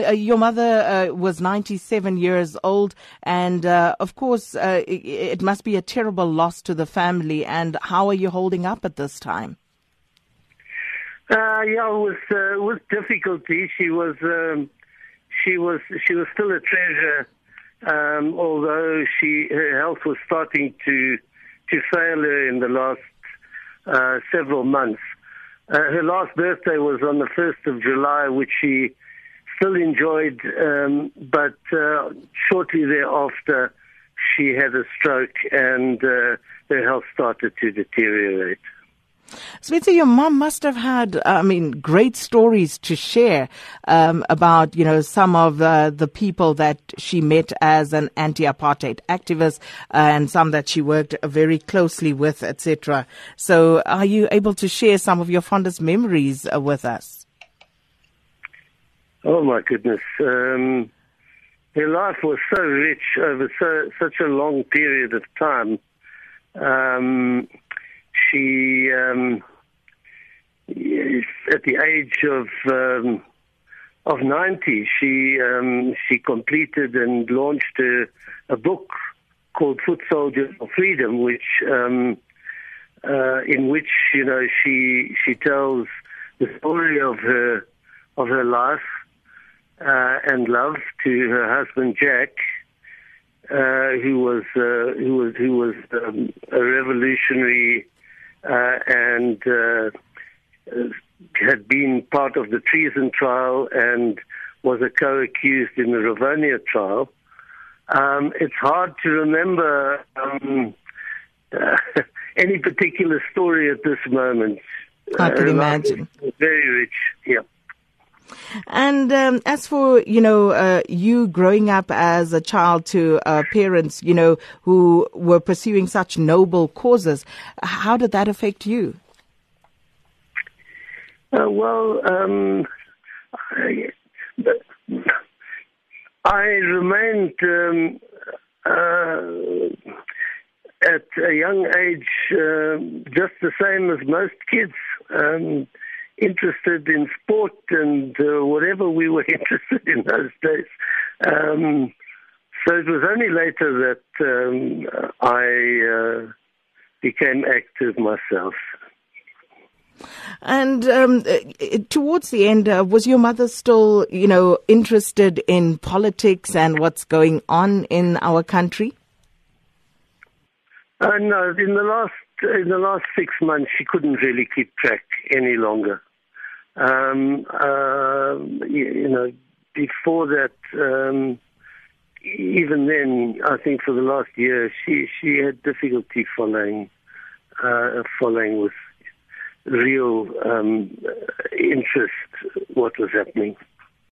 Uh, your mother uh, was 97 years old, and uh, of course, uh, it, must be a terrible loss to the family. And how are you holding up at this time? Uh, yeah, it was uh, it was difficulty. She was um, she was she was still a treasure, um, although she her health was starting to to fail her in the last several months. her last birthday was on the first of July, which she still enjoyed, um, but uh, shortly thereafter, she had a stroke and uh, her health started to deteriorate. Spencer, your mom must have had, I mean, great stories to share um, about, you know, some of uh, the people that she met as an anti-apartheid activist and some that she worked very closely with, etc. So, are you able to share some of your fondest memories uh, with us? Oh my goodness. Um, her life was so rich over so, such a long period of time. Um, she, um, at the age of um, of 90, she um, she completed and launched a, a, book called Foot Soldiers of Freedom, which um, uh, in which you know she she tells the story of her of her life uh, and love to her husband Jack, uh, who was uh, who was who was um, a revolutionary uh, and uh, had been part of the treason trial and was a co-accused in the Rivonia trial. Um, it's hard to remember um, any particular story at this moment. I can imagine. Very rich, yeah. And um, as for you know uh, you growing up as a child to uh, parents you know who were pursuing such noble causes, how did that affect you? Uh, well, um, I, I, remained um, uh, at a young age uh, just the same as most kids. Interested in sport and uh, whatever we were interested in those days. Um, so it was only later that um, I uh, became active myself. And um, uh, towards the end, uh, was your mother still, you know, interested in politics and what's going on in our country? Uh, no, in the last in the last six months, she couldn't really keep track any longer. Um, uh, you, you, know, before that, um, even then, I think for the last year, she she had difficulty following uh, following with real um, interest what was happening.